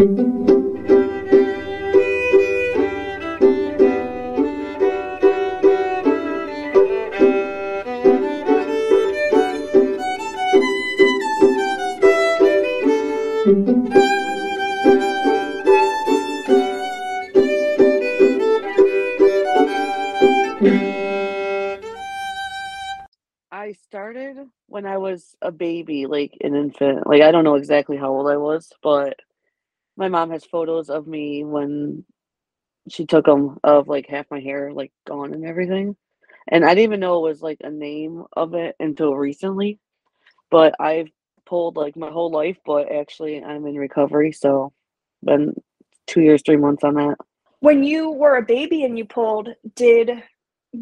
I started when I was a baby, like an infant. Like I don't know exactly how old I was, but my mom has photos of me when she took them of like half my hair like gone and everything. And I didn't even know it was like a name of it until recently. But I've pulled like my whole life, but actually I'm in recovery, so been two years, three months on that. When you were a baby and you pulled, did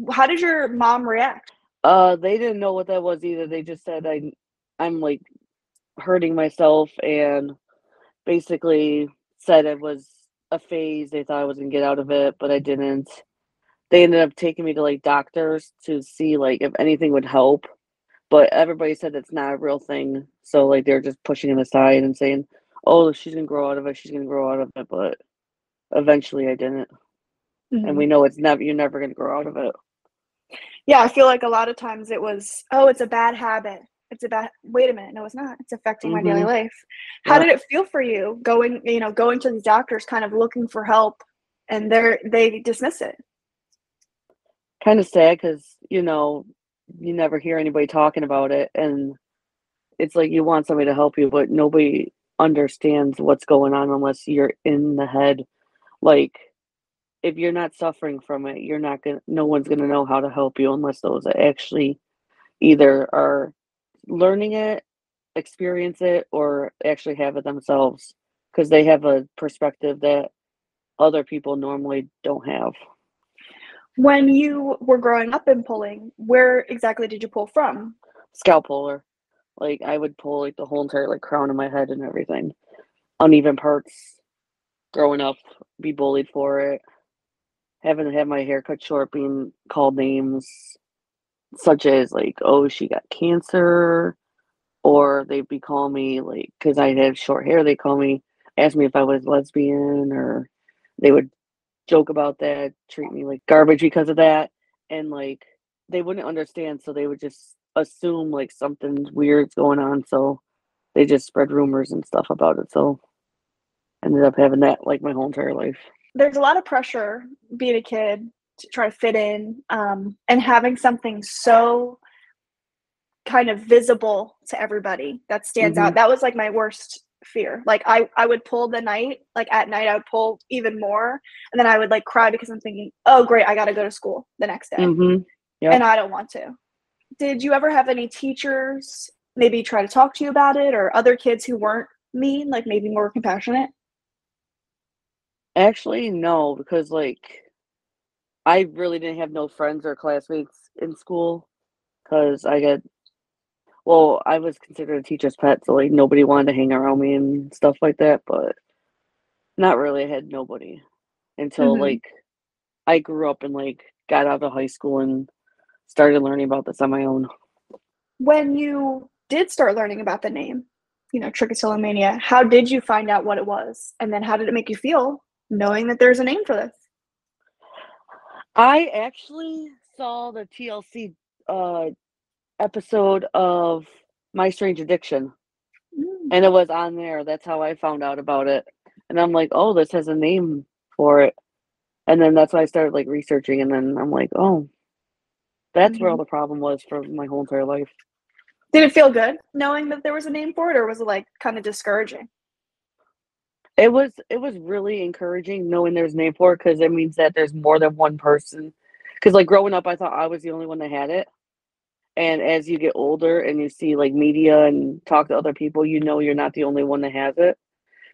how did your mom react? Uh, they didn't know what that was either. They just said I, I'm like hurting myself, and basically said it was a phase. They thought I was gonna get out of it, but I didn't. They ended up taking me to like doctors to see like if anything would help, but everybody said it's not a real thing. So like they're just pushing it aside and saying, "Oh, she's gonna grow out of it. She's gonna grow out of it." But eventually, I didn't, and Mhm. we know it's never. You're never gonna grow out of it. Yeah, I feel like a lot of times it was, oh, it's a bad habit. It's about. Wait a minute, no, it's not. It's affecting my daily Mhm. life. How Yeah. did it feel for you going, you know, going to these doctors, kind of looking for help, and they're they dismiss it? kind of sad because you know you never hear anybody talking about it and it's like you want somebody to help you but nobody understands what's going on unless you're in the head like if you're not suffering from it you're not gonna no one's gonna know how to help you unless those actually either are learning it experience it or actually have it themselves because they have a perspective that other people normally don't have When you were growing up and pulling, where exactly did you pull from? scalp puller. Like I would pull like the whole entire like crown of my head and everything. Uneven parts. Growing up, be bullied for it. Having to have my hair cut short, being called names such as like, "Oh, she got cancer," or they'd be calling me like because I have short hair. They call me, ask me if I was lesbian, or they would joke about that, treat me like garbage because of that, and like they wouldn't understand, so they would just assume like something weird's going on. So they just spread rumors and stuff about it. So ended up having that like my whole entire life. There's a lot of pressure being a kid to try to fit in, um, and having something so kind of visible to everybody that stands out. Mhm. That was like my worst fear. Like I I would pull the night, like at night I would pull even more, and then I would like cry because I'm thinking, "Oh, great, I got to go to school the next day." Mm-hmm. Yep. and I don't want to. Did you ever have any teachers maybe try to talk to you about it or other kids who weren't mean, like maybe more compassionate? Actually, no, because like I really didn't have no friends or classmates in school because I got well, I was considered a teacher's pet, so like nobody wanted to hang around me and stuff like that, but not really. I had nobody until Mhm. like I grew up and like got out of high school and started learning about this on my own. When you did start learning about the name, you know, trichotillomania, how did you find out what it was? And then how did it make you feel knowing that there's a name for this? I actually saw the TLC uh episode of My Strange Addiction Mm. and it was on there. That's how I found out about it. And I'm like, "Oh, this has a name for it." And then that's why I started like researching and then I'm like, "Oh, that's where all Mhm. the problem was for my whole entire life." Did it feel good knowing that there was a name for it, or was it like kind of discouraging? It was it was really encouraging knowing there's a name for it because it means that there's more than one person. Because like growing up, I thought I was the only one that had it. And as you get older and you see like media and talk to other people, you know you're not the only one that has it.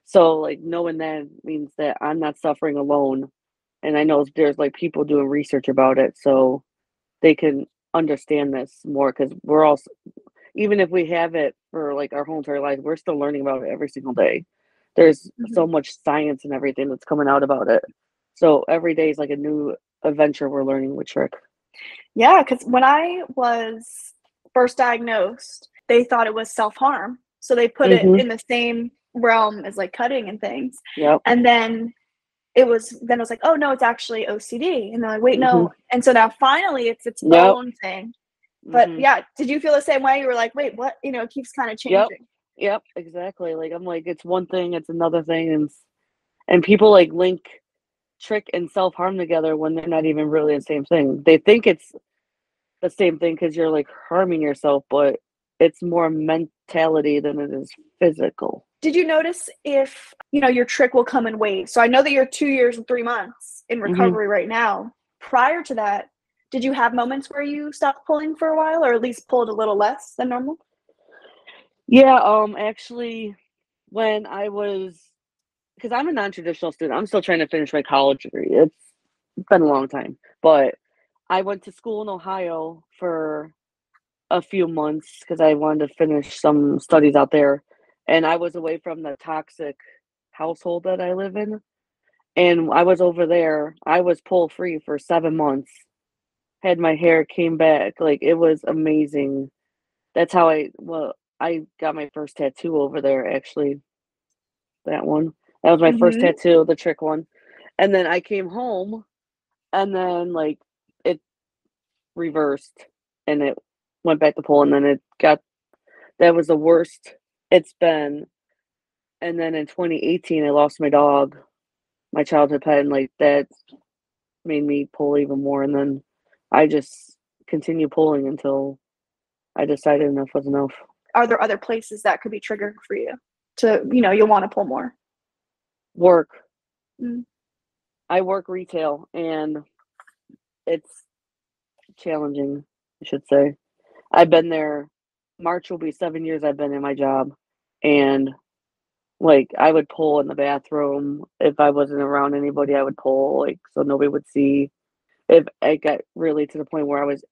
So like knowing that means that I'm not suffering alone. And I know there's like people doing research about it so they can understand this more because we're all even if we have it for like our whole entire life, we're still learning about it every single day. There's so much science and everything that's coming out about it. So every day is like a new adventure we're learning with Trich. Yeah, because when I was first diagnosed, they thought it was self harm. So they put Mhm. it in the same realm as like cutting and things. Yep. And then it was then it was like, oh no, it's actually OCD. And they're like, wait, no. And so now finally it's its Yep. own thing. But Mhm. yeah, did you feel the same way? You were like, wait, what? You know, it keeps kind of changing. Yep, exactly. Like I'm like it's one thing, it's another thing, and and people like link trich and self harm together when they're not even really the same thing. They think it's the same thing because you're like harming yourself, but it's more mentality than it is physical. Did you notice if you know your trich will come in waves? So I know that you're two years and three months in Mhm. recovery right now. Prior to that, did you have moments where you stopped pulling for a while, or at least pulled a little less than normal? Yeah, um, actually, when I was, because I'm a non-traditional student, I'm still trying to finish my college degree. It's been a long time, but I went to school in Ohio for a few months because I wanted to finish some studies out there, and I was away from the toxic household that I live in, and I was over there. I was pull free for seven months. Had my hair came back, like it was amazing. That's how I well I got my first tattoo over there actually. That one. That was my first Mhm. tattoo, the trich one. And then I came home and then like it reversed and it went back to pull and then it got that was the worst it's been. And then in 2018 I lost my dog, my childhood pet, and like that made me pull even more and then I just continued pulling until I decided enough was enough. Are there other places that could be triggering for you to, you know, you'll want to pull more? Work. Mm. I work retail and it's challenging, I should say. I've been there March will be 7 years I've been in my job and like I would pull in the bathroom if I wasn't around anybody I would pull like so nobody would see. If I got really to the point where I was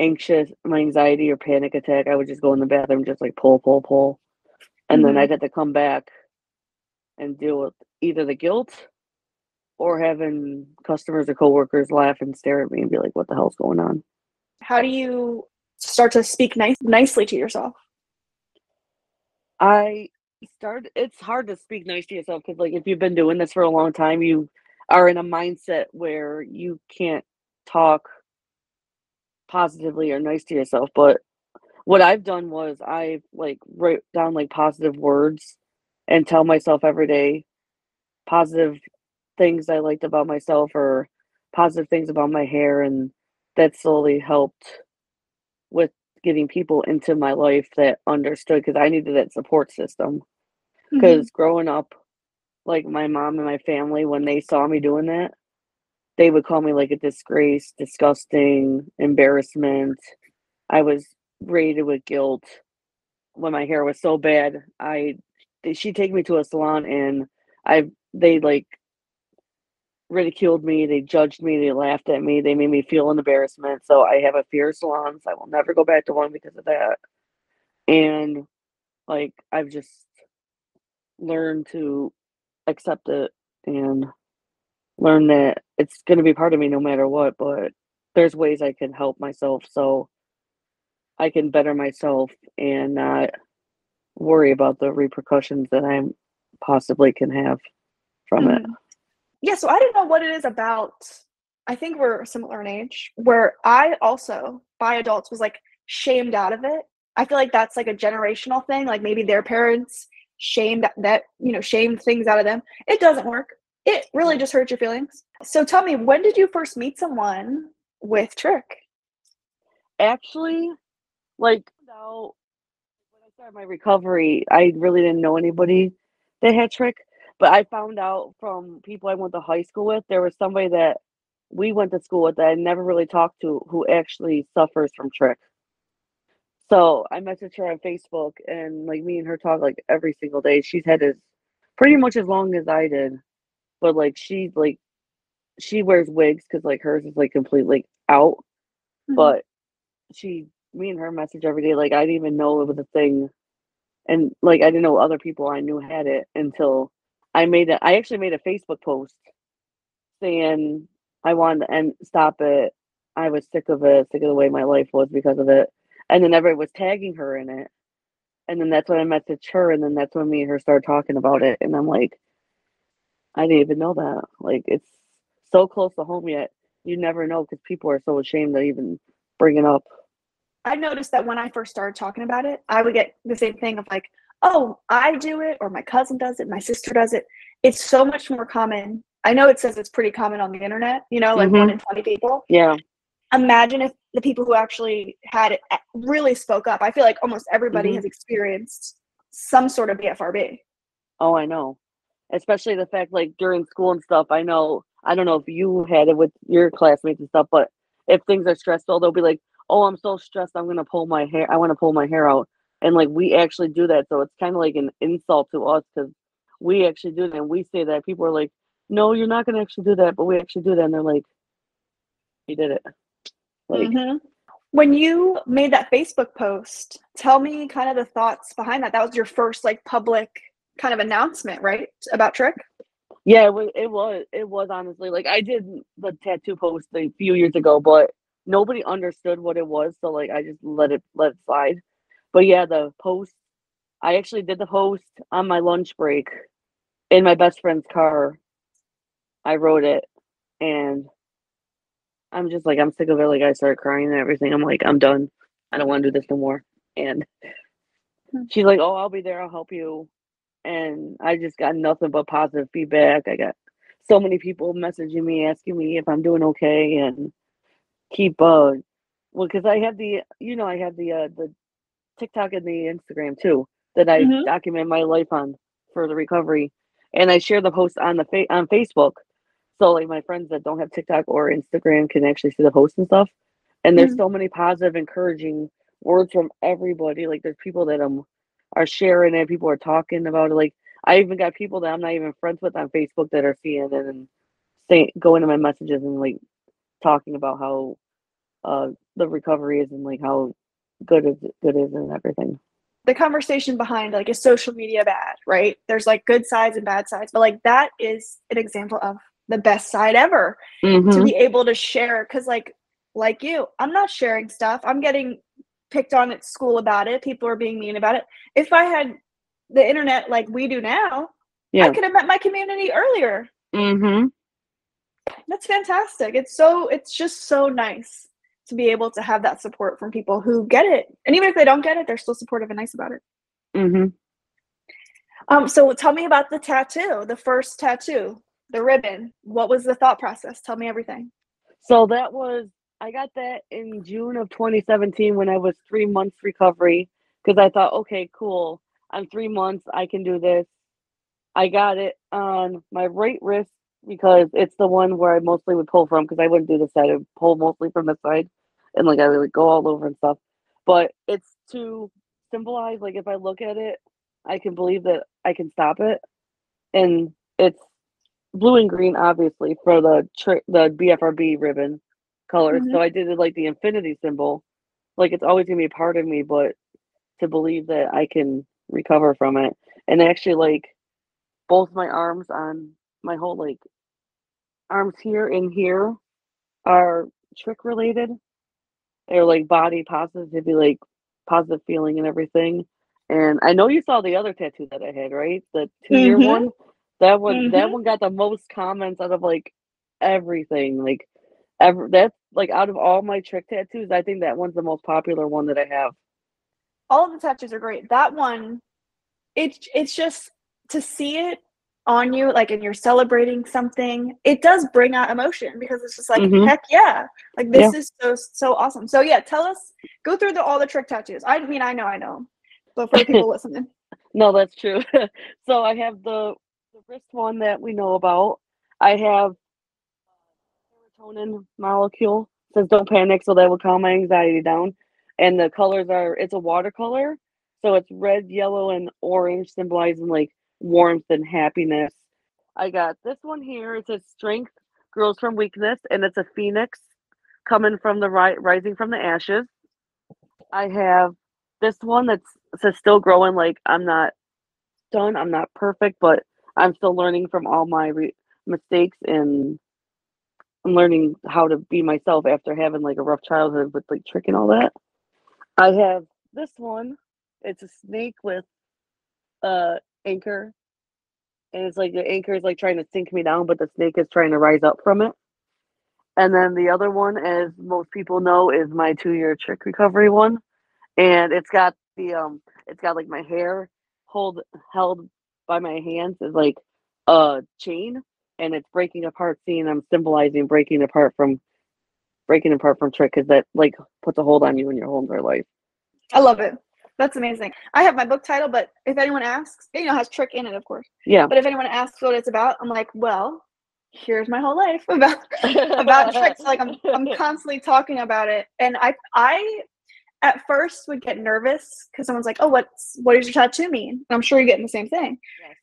anxious, my anxiety or panic attack, I would just go in the bathroom just like pull pull pull. And then Mhm. I'd have to come back and deal with either the guilt or having customers or coworkers laugh and stare at me and be like, "What the hell's going on?" How do you start to speak nice nicely to yourself? I start It's hard to speak nice to yourself because, like, if you've been doing this for a long time, you are in a mindset where you can't talk positively or nice to yourself. But what I've done was I like wrote down like positive words and tell myself every day positive things I liked about myself or positive things about my hair, and that slowly helped with getting people into my life that understood because I needed that support system. Mm-hmm. Because growing up, like my mom and my family, when they saw me doing that, they would call me like a disgrace, disgusting, embarrassment. I was rated with guilt when my hair was so bad. I she'd take me to a salon and I they like ridiculed me, they judged me, they laughed at me, they made me feel an embarrassment. So I have a fear of salons. I will never go back to one because of that. And like I've just learned to accept it and learn that it's going to be part of me no matter what, but there's ways I can help myself so I can better myself and not worry about the repercussions that I possibly can have from it. Mhm. Yeah, so I don't know what it is about. I think we're similar in age, where I also, by adults, was like shamed out of it. I feel like that's like a generational thing. Like maybe their parents shamed that, you know, shamed things out of them. It doesn't work. It really just hurts your feelings. So tell me, when did you first meet someone with Trich? Actually, like out when I started my recovery, I really didn't know anybody that had trich, but I found out from people I went to high school with, there was somebody that we went to school with that I never really talked to who actually suffers from trich. So I messaged her on Facebook and like me and her talk like every single day. She's had as pretty much as long as I did, but like she's like she wears wigs because like hers is like completely out, Mhm. but she me and her message every day. Like I didn't even know it was a thing, and like I didn't know other people I knew had it until I made it. I actually made a Facebook post saying I wanted to end stop it. I was sick of it, sick of the way my life was because of it. And then everybody was tagging her in it. And then that's when I messaged her, and then that's when me and her started talking about it. And I'm like, I didn't even know that. Like, it's so close to home yet. You never know because people are so ashamed to even bring it up. I noticed that when I first started talking about it, I would get the same thing of like, oh, I do it, or my cousin does it, my sister does it. It's so much more common. I know it says it's pretty common on the internet, you know, like Mhm. one in 20 people. Yeah. Imagine if the people who actually had it really spoke up. I feel like almost everybody Mhm. has experienced some sort of BFRB. Oh, I know. Especially the fact like during school and stuff, I know I don't know if you had it with your classmates and stuff, but if things are stressful, they'll be like, "Oh, I'm so stressed, I'm gonna pull my hair. I want to pull my hair out." And like we actually do that, so it's kind of like an insult to us because we actually do that, and we say that. People are like, "No, you're not gonna actually do that," but we actually do that, and they're like, "You did it." Like, Mhm. When you made that Facebook post, tell me kind of the thoughts behind that. That was your first like public kind of announcement, right? About Trich? Yeah, it was. It was. It was honestly like I did the tattoo post a few years ago, but nobody understood what it was, so like I just let it let it slide. But yeah, the post. I actually did the post on my lunch break in my best friend's car. I wrote it, and I'm just like I'm sick of it. Like I started crying and everything. I'm like I'm done. I don't want to do this no more. And Hmm. she's like, "Oh, I'll be there. I'll help you." And I just got nothing but positive feedback. I got so many people messaging me asking me if I'm doing okay and keep uh well because I have the you know I have the uh the TikTok and the Instagram too that I Mhm. document my life on for the recovery and I share the post on the fa- on Facebook so like my friends that don't have TikTok or Instagram can actually see the posts and stuff and there's Mhm. so many positive encouraging words from everybody like there's people that um are sharing it people are talking about it like I even got people that I'm not even friends with on Facebook that are seeing it and saying going to my messages and like talking about how uh the recovery is and like how good is good is and everything. the conversation behind like is social media bad right there's like good sides and bad sides but like that is an example of the best side ever to Mhm. be able to share because like like you i'm not sharing stuff i'm getting picked on at school about it people are being mean about it if i had the internet like we do now i could have met my community earlier Mhm. that's fantastic it's so it's just so nice to be able to have that support from people who get it and even if they don't get it they're still supportive and nice about it Mhm. Um, so tell me about the tattoo, the first tattoo, the ribbon. What was the thought process? Tell me everything. So that was I got that in June of 2017 when I was 3 months recovery because I thought, okay, cool. I'm 3 months, I can do this. I got it on my right wrist because it's the one where I mostly would pull from because I wouldn't do the side. I would pull mostly from the side and like I would go all over and stuff. But it's to symbolize like if I look at it, I can believe that I can stop it. And it's blue and green obviously for the tri- the BFRB ribbon colors. Mhm. So I did it like the infinity symbol. Like it's always gonna be a part of me, but to believe that I can recover from it. And actually like both my arms on my whole like arms here and here are trich related. They're like body positivity, like positive feeling and everything. And I know you saw the other tattoo that I had, right? The two year Mhm. one. That one that Mhm. one got the most comments out of like everything. Like ever that's like out of all my trich tattoos, I think that one's the most popular one that I have. All of the tattoos are great. That one, it's it's just to see it on you, like and you're celebrating something. It does bring out emotion because it's just like Mhm. heck yeah, like this is so so awesome. So yeah, tell us. Go through the, all the trich tattoos. I mean, I know, I know, but for people listening, No, that's true. so I have the the wrist one that we know about. I have serotonin molecule says don't panic, so that will calm my anxiety down. And the colors are it's a watercolor, so it's red, yellow, and orange, symbolizing like warmth and happiness. I got this one here. It says strength grows from weakness, and it's a phoenix coming from the ri- rising from the ashes. I have this one that's says still growing. Like I'm not done. I'm not perfect, but I'm still learning from all my re- mistakes and I'm learning how to be myself after having like a rough childhood with like trich and all that. I have this one it's a snake with a anchor, and it's like the anchor is like trying to sink me down, but the snake is trying to rise up from it. And then the other one, as most people know, is my two-year trich recovery one, and it's got the um, it's got like my hair hold held by my hands is like a chain, and it's breaking apart. Seeing I'm symbolizing breaking apart from breaking apart from trich because that like puts a hold on you in your whole entire life. I love it. That's amazing. I have my book title, but if anyone asks, you know, has trich in it, of course. Yeah. But if anyone asks what it's about, I'm like, well, here's my whole life about about tricks. Like I'm I'm constantly talking about it, and I I at first would get nervous because someone's like, oh, what's what does your tattoo mean? And I'm sure you're getting the same thing.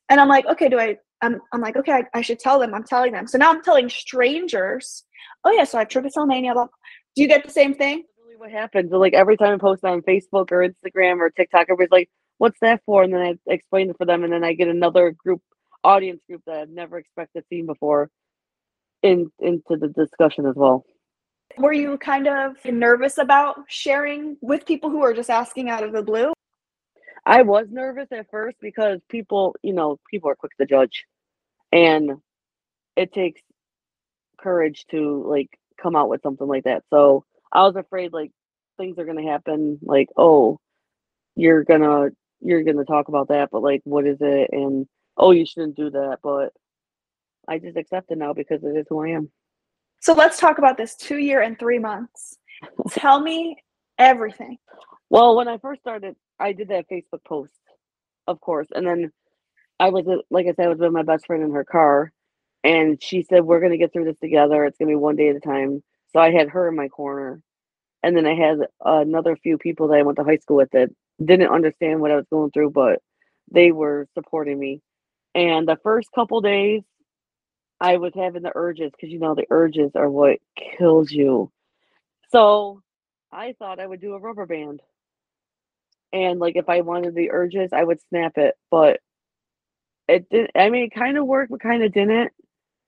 And I'm like, okay, do I? I'm I'm like, okay, I, I should tell them. I'm telling them. So now I'm telling strangers. Oh yeah, so I have trichotillomania. Blah. Do you get the same thing? Really what happens. Like every time I post on Facebook or Instagram or TikTok, everybody's like, "What's that for?" And then I explain it for them, and then I get another group, audience group that I've never expected to see before, in into the discussion as well. Were you kind of nervous about sharing with people who are just asking out of the blue? I was nervous at first because people, you know, people are quick to judge, and it takes courage to like come out with something like that. So I was afraid like things are gonna happen, like oh, you're gonna you're gonna talk about that, but like what is it? And oh, you shouldn't do that. But I just accept it now because it is who I am. So let's talk about this two year and three months. Tell me everything. Well, when I first started, I did that Facebook post, of course, and then I was uh, like I said, I was with my best friend in her car, and she said, "We're gonna get through this together. It's gonna be one day at a time." So I had her in my corner, and then I had another few people that I went to high school with that didn't understand what I was going through, but they were supporting me. And the first couple days, I was having the urges because you know the urges are what kills you. So I thought I would do a rubber band. And like if I wanted the urges, I would snap it. But it did I mean it kind of worked, but kind of didn't.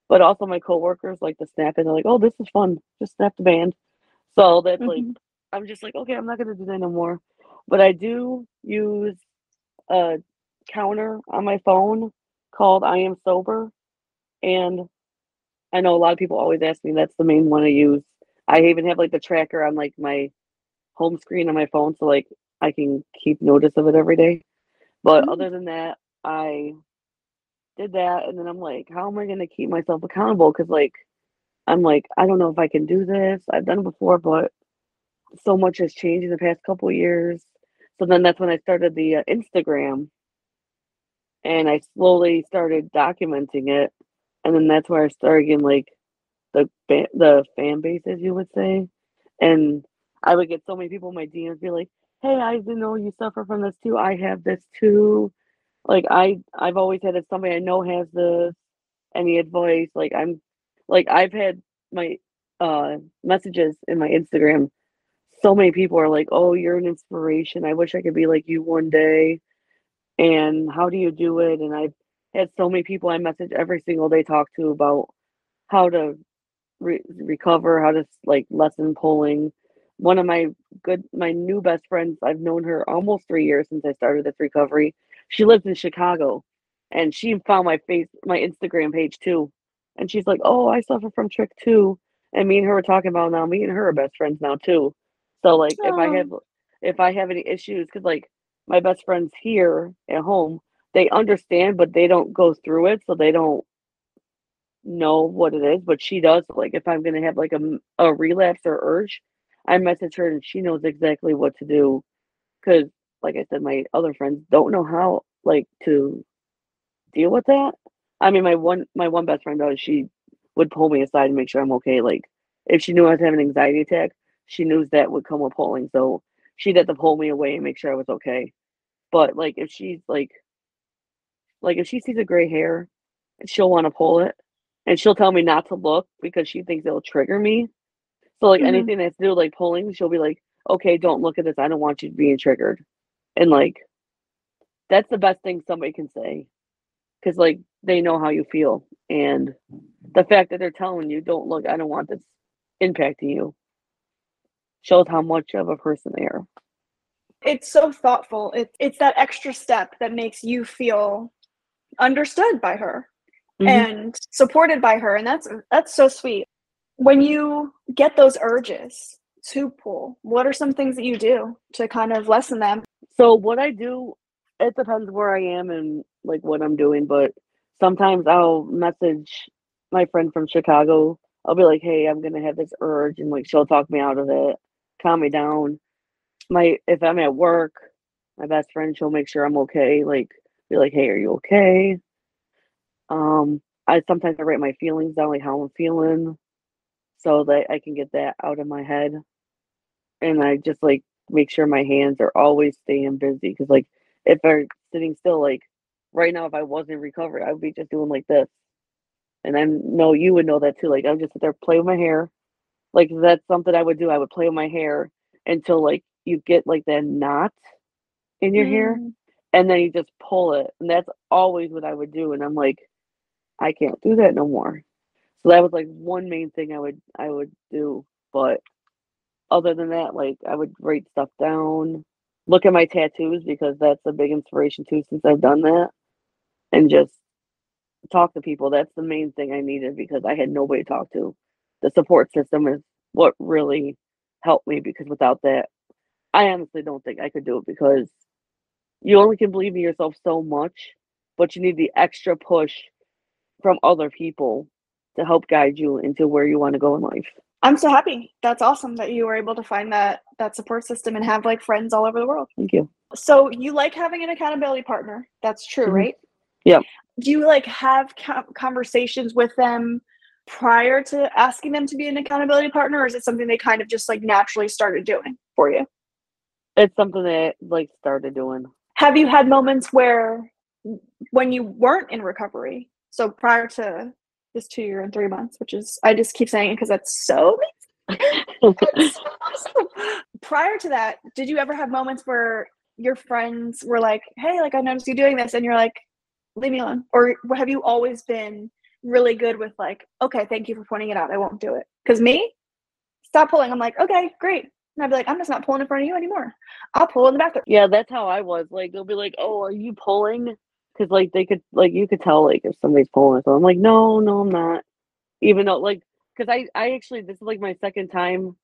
But also my coworkers like to snap it. They're like, oh, this is fun. Just snap the band. So that's like Mhm. I'm just like, okay, I'm not gonna do that no more. But I do use a counter on my phone called I am sober. And I know a lot of people always ask me that's the main one I use. I even have like the tracker on like my home screen on my phone so like I can keep notice of it every day. But Mm. other than that, I did that and then I'm like, how am I gonna keep myself accountable? Because like I'm like, I don't know if I can do this. I've done it before, but so much has changed in the past couple of years. So then that's when I started the uh, Instagram and I slowly started documenting it. And then that's where I started getting like the the fan base, as you would say. And I would get so many people in my DMs be like, "Hey, I didn't know you suffer from this too. I have this too." Like I I've always had it. Somebody I know has this. Any advice? Like I'm like I've had my uh messages in my Instagram. So many people are like, "Oh, you're an inspiration. I wish I could be like you one day." And how do you do it? And I've had so many people I message every single day talk to about how to re- recover, how to like lessen pulling. One of my good, my new best friends, I've known her almost three years since I started this recovery. She lives in Chicago, and she found my face, my Instagram page too, and she's like, "Oh, I suffer from trich too." And me and her were talking about now. Me and her are best friends now too. So like, if I have, oh. if I have any issues, because like my best friends here at home, they understand, but they don't go through it, so they don't know what it is, but she does. Like if I'm gonna have like a, a relapse or urge, I message her and she knows exactly what to do. Cause like I said, my other friends don't know how like to deal with that. I mean, my one my one best friend does. She would pull me aside and make sure I'm okay. Like if she knew I was having an anxiety attack, she knew that would come with pulling. So she'd have to pull me away and make sure I was okay. But like if she's like like if she sees a gray hair, she'll want to pull it and she'll tell me not to look because she thinks it'll trigger me. So like Mhm. anything that's to do with, like pulling, she'll be like, "Okay, don't look at this. I don't want you being triggered." And like that's the best thing somebody can say cuz like they know how you feel and the fact that they're telling you, "Don't look. I don't want this impacting you." shows how much of a person they are. It's so thoughtful. It's it's that extra step that makes you feel understood by her Mhm. and supported by her and that's that's so sweet. When you get those urges to pull, what are some things that you do to kind of lessen them? So what I do, it depends where I am and like what I'm doing, but sometimes I'll message my friend from Chicago. I'll be like, "Hey, I'm gonna have this urge," and like she'll talk me out of it, calm me down. My if I'm at work, my best friend, she'll make sure I'm okay. Like, be like, "Hey, are you okay?" Um, I sometimes I write my feelings down, like how I'm feeling, so that I can get that out of my head. And I just like make sure my hands are always staying busy because like if they're sitting still, like right now, if I wasn't recovered, I would be just doing like this. And I know you would know that too. Like I would just sit there play with my hair. Like that's something I would do. I would play with my hair until like you get like that knot in your hair, Mm. and then you just pull it. And that's always what I would do. And I'm like, I can't do that no more. So that was like one main thing I would I would do. But other than that, like I would write stuff down, look at my tattoos because that's a big inspiration too since I've done that. And just talk to people. That's the main thing I needed because I had nobody to talk to. The support system is what really helped me because without that, I honestly don't think I could do it because you only can believe in yourself so much, but you need the extra push from other people to help guide you into where you want to go in life. I'm so happy. That's awesome that you were able to find that that support system and have like friends all over the world. Thank you. So you like having an accountability partner. That's true, Mhm. right? Yeah. Do you like have conversations with them prior to asking them to be an accountability partner or is it something they kind of just like naturally started doing for you? It's something that like started doing. Have you had moments where when you weren't in recovery, so prior to this 2 year and 3 months, which is I just keep saying it because that's so It's so awesome. Prior to that, did you ever have moments where your friends were like, "Hey, like I noticed you doing this," and you're like, "Leave me alone," or have you always been really good with like, "Okay, thank you for pointing it out. I won't do it." Because me, stop pulling. I'm like, "Okay, great," and I'd be like, "I'm just not pulling in front of you anymore. I'll pull in the bathroom." yeah, that's how I was. Like they'll be like, "Oh, are you pulling?" Because like they could like you could tell like if somebody's pulling. So I'm like, "No, no, I'm not." Even though like because I I actually this is like my second time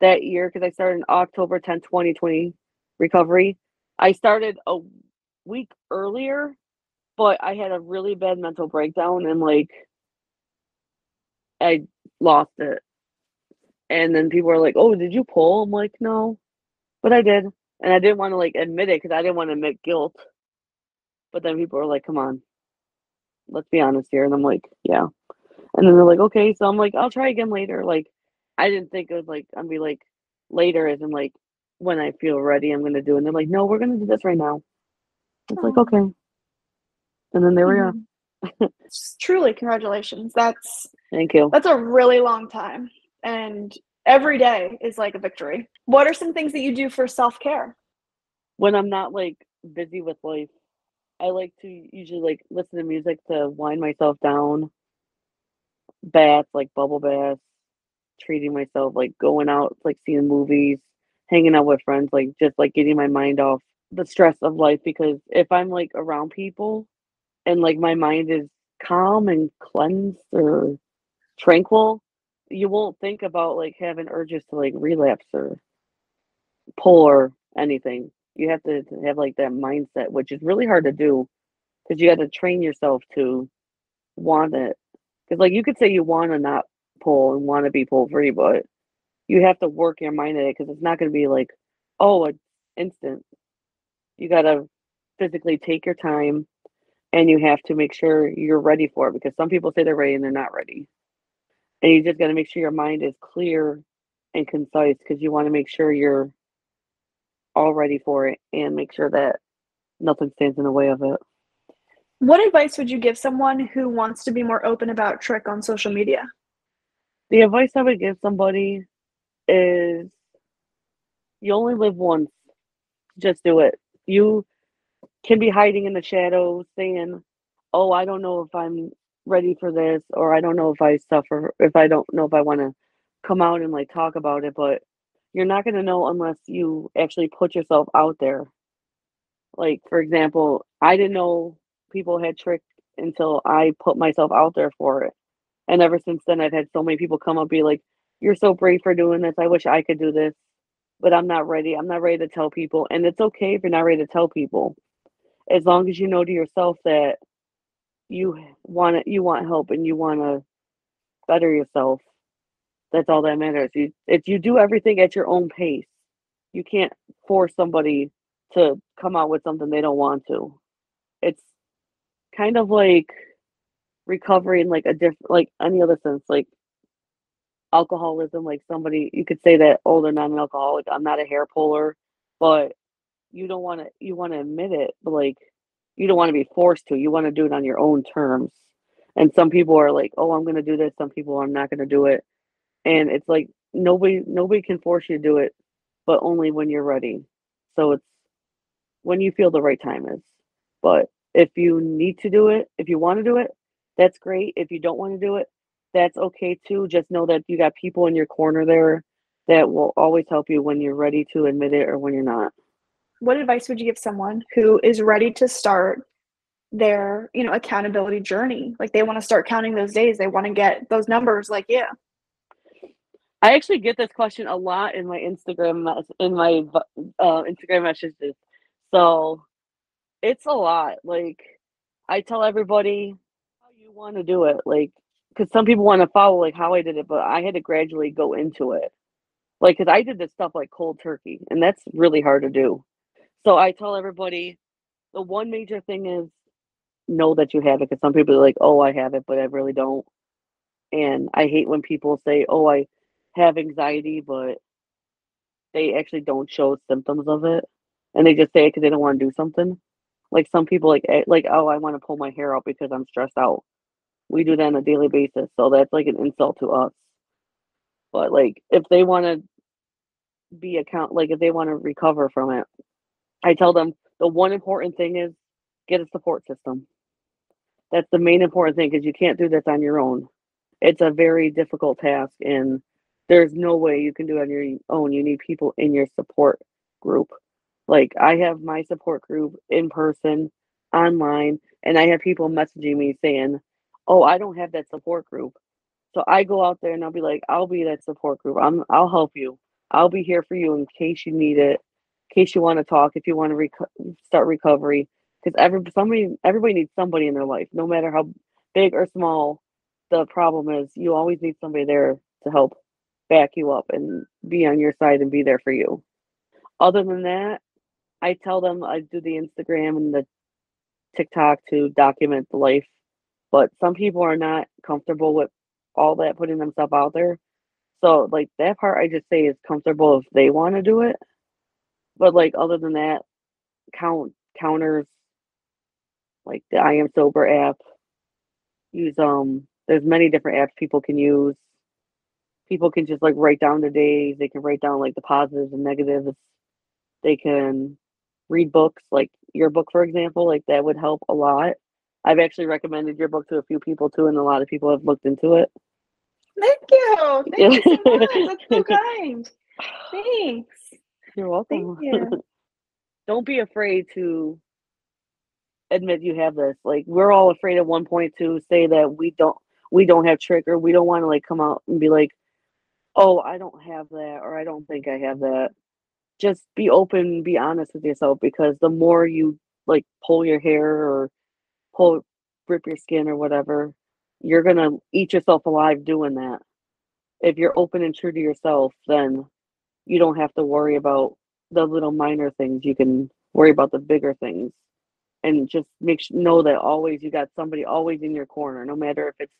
that year because I started in October 10, 2020 recovery. I started a week earlier, but I had a really bad mental breakdown and like I lost it. And then people were like, "Oh, did you pull?" I'm like, "No." But I did. And I didn't want to like admit it because I didn't want to admit guilt. But then people are like, "Come on. Let's be honest here." And I'm like, "Yeah." And then they're like, "Okay." So I'm like, "I'll try again later." Like I didn't think it was like I'd be like later as in like when I feel ready I'm gonna do it. And they're like, "No, we're gonna do this right now." It's like, "Okay." And then there we are. Mhm. Truly, congratulations. That's Thank you. That's a really long time. And every day is like a victory. What are some things that you do for self care? when I'm not like busy with life, I like to usually like listen to music to wind myself down. Baths, like bubble baths, treating myself, like going out, like seeing movies, hanging out with friends, like just like getting my mind off the stress of life. Because if I'm like around people and like my mind is calm and cleansed or tranquil, you won't think about like having urges to like relapse or pull or anything. You have to have like that mindset, which is really hard to do because you got to train yourself to want it. Because like you could say you want to not pull and want to be pull free, but you have to work your mind at it because it's not going to be like, oh, it's instant. You got to physically take your time and you have to make sure you're ready for it because some people say they're ready and they're not ready. And you just got to make sure your mind is clear and concise because you want to make sure you're all ready for it and make sure that nothing stands in the way of it. What advice would you give someone who wants to be more open about Trich on social media? The advice I would give somebody is you only live once. Just do it. You can be hiding in the shadows saying, Oh, I don't know if I'm ready for this, or I don't know if I suffer, if I don't know if I want to come out and like talk about it. But you're not going to know unless you actually put yourself out there. Like, for example, I didn't know people had trich until I put myself out there for it. And ever since then, I've had so many people come up be like, You're so brave for doing this. I wish I could do this, but I'm not ready. I'm not ready to tell people. And it's okay if you're not ready to tell people. As long as you know to yourself that you want it, you want help and you want to better yourself. That's all that matters. You if you do everything at your own pace, you can't force somebody to come out with something they don't want to. It's kind of like recovery in like a different like any other sense, like alcoholism, like somebody you could say that, oh, they're not an alcoholic. I'm not a hair puller, but you don't want to you want to admit it, but like you don't want to be forced to. You want to do it on your own terms. And some people are like, "Oh, I'm going to do this." Some people I'm not going to do it. And it's like nobody nobody can force you to do it, but only when you're ready. So it's when you feel the right time is. But if you need to do it, if you want to do it, that's great. If you don't want to do it, that's okay too. Just know that you got people in your corner there that will always help you when you're ready to admit it or when you're not what advice would you give someone who is ready to start their you know accountability journey like they want to start counting those days they want to get those numbers like yeah i actually get this question a lot in my instagram in my uh, instagram messages. So it's a lot like i tell everybody how you want to do it like because some people want to follow like how i did it but i had to gradually go into it. Like because i did this stuff like cold turkey and that's really hard to do. So I tell everybody the one major thing is know that you have it because some people are like, oh, I have it, but I really don't. And I hate when people say, oh, I have anxiety, but they actually don't show symptoms of it. And they just say it because they don't want to do something. Like some people, like, eh, like, oh, I want to pull my hair out because I'm stressed out. We do that on a daily basis. So that's like an insult to us. But like, if they want to be account, like, if they want to recover from it, I tell them the one important thing is get a support system. That's the main important thing because you can't do this on your own. It's a very difficult task, and there's no way you can do it on your own. You need people in your support group. Like I have my support group in person, online, and I have people messaging me saying, "Oh, I don't have that support group." So I go out there and I'll be like, "I'll be that support group. I'm I'll help you. I'll be here for you in case you need it in case you want to talk, if you want to reco- start recovery, because every somebody everybody needs somebody in their life, no matter how big or small the problem is. You always need somebody there to help back you up and be on your side and be there for you. Other than that, I tell them I do the Instagram and the TikTok to document the life, but some people are not comfortable with all that putting themselves out there. So like that part I just say is comfortable if they want to do it. But like other than that, count counters like the I am sober app. Use um there's many different apps people can use. People can just like write down the days, they can write down like the positives and negatives. They can read books, like your book for example, like that would help a lot. I've actually recommended your book to a few people too, and a lot of people have looked into it. Thank you. Thank you so much. That's so kind. Thanks. You're welcome. Thank you. Don't be afraid to admit you have this. Like we're all afraid at one point to say that we don't we don't have trich or we don't want to like come out and be like, oh, I don't have that or I don't think I have that. Just be open, be honest with yourself because the more you like pull your hair or pull rip your skin or whatever, you're gonna eat yourself alive doing that. If you're open and true to yourself, then you don't have to worry about the little minor things. You can worry about the bigger things and just make sure, know that always you got somebody always in your corner, no matter if it's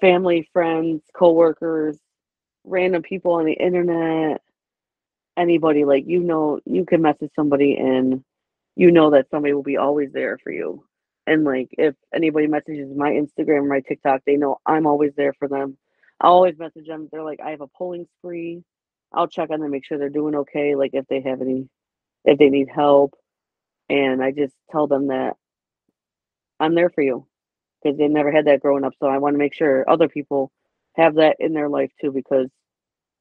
family, friends, coworkers, random people on the internet, anybody like you know you can message somebody and you know that somebody will be always there for you. And like if anybody messages my Instagram or my TikTok, they know I'm always there for them. I always message them. They're like, I have a polling spree. I'll check on them, make sure they're doing okay, like if they have any, if they need help. And I just tell them that I'm there for you because they never had that growing up. So I want to make sure other people have that in their life too because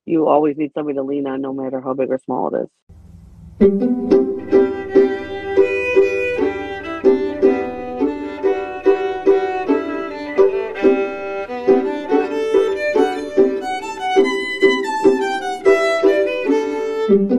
you always need somebody to lean on, no matter how big or small it is. Thank you.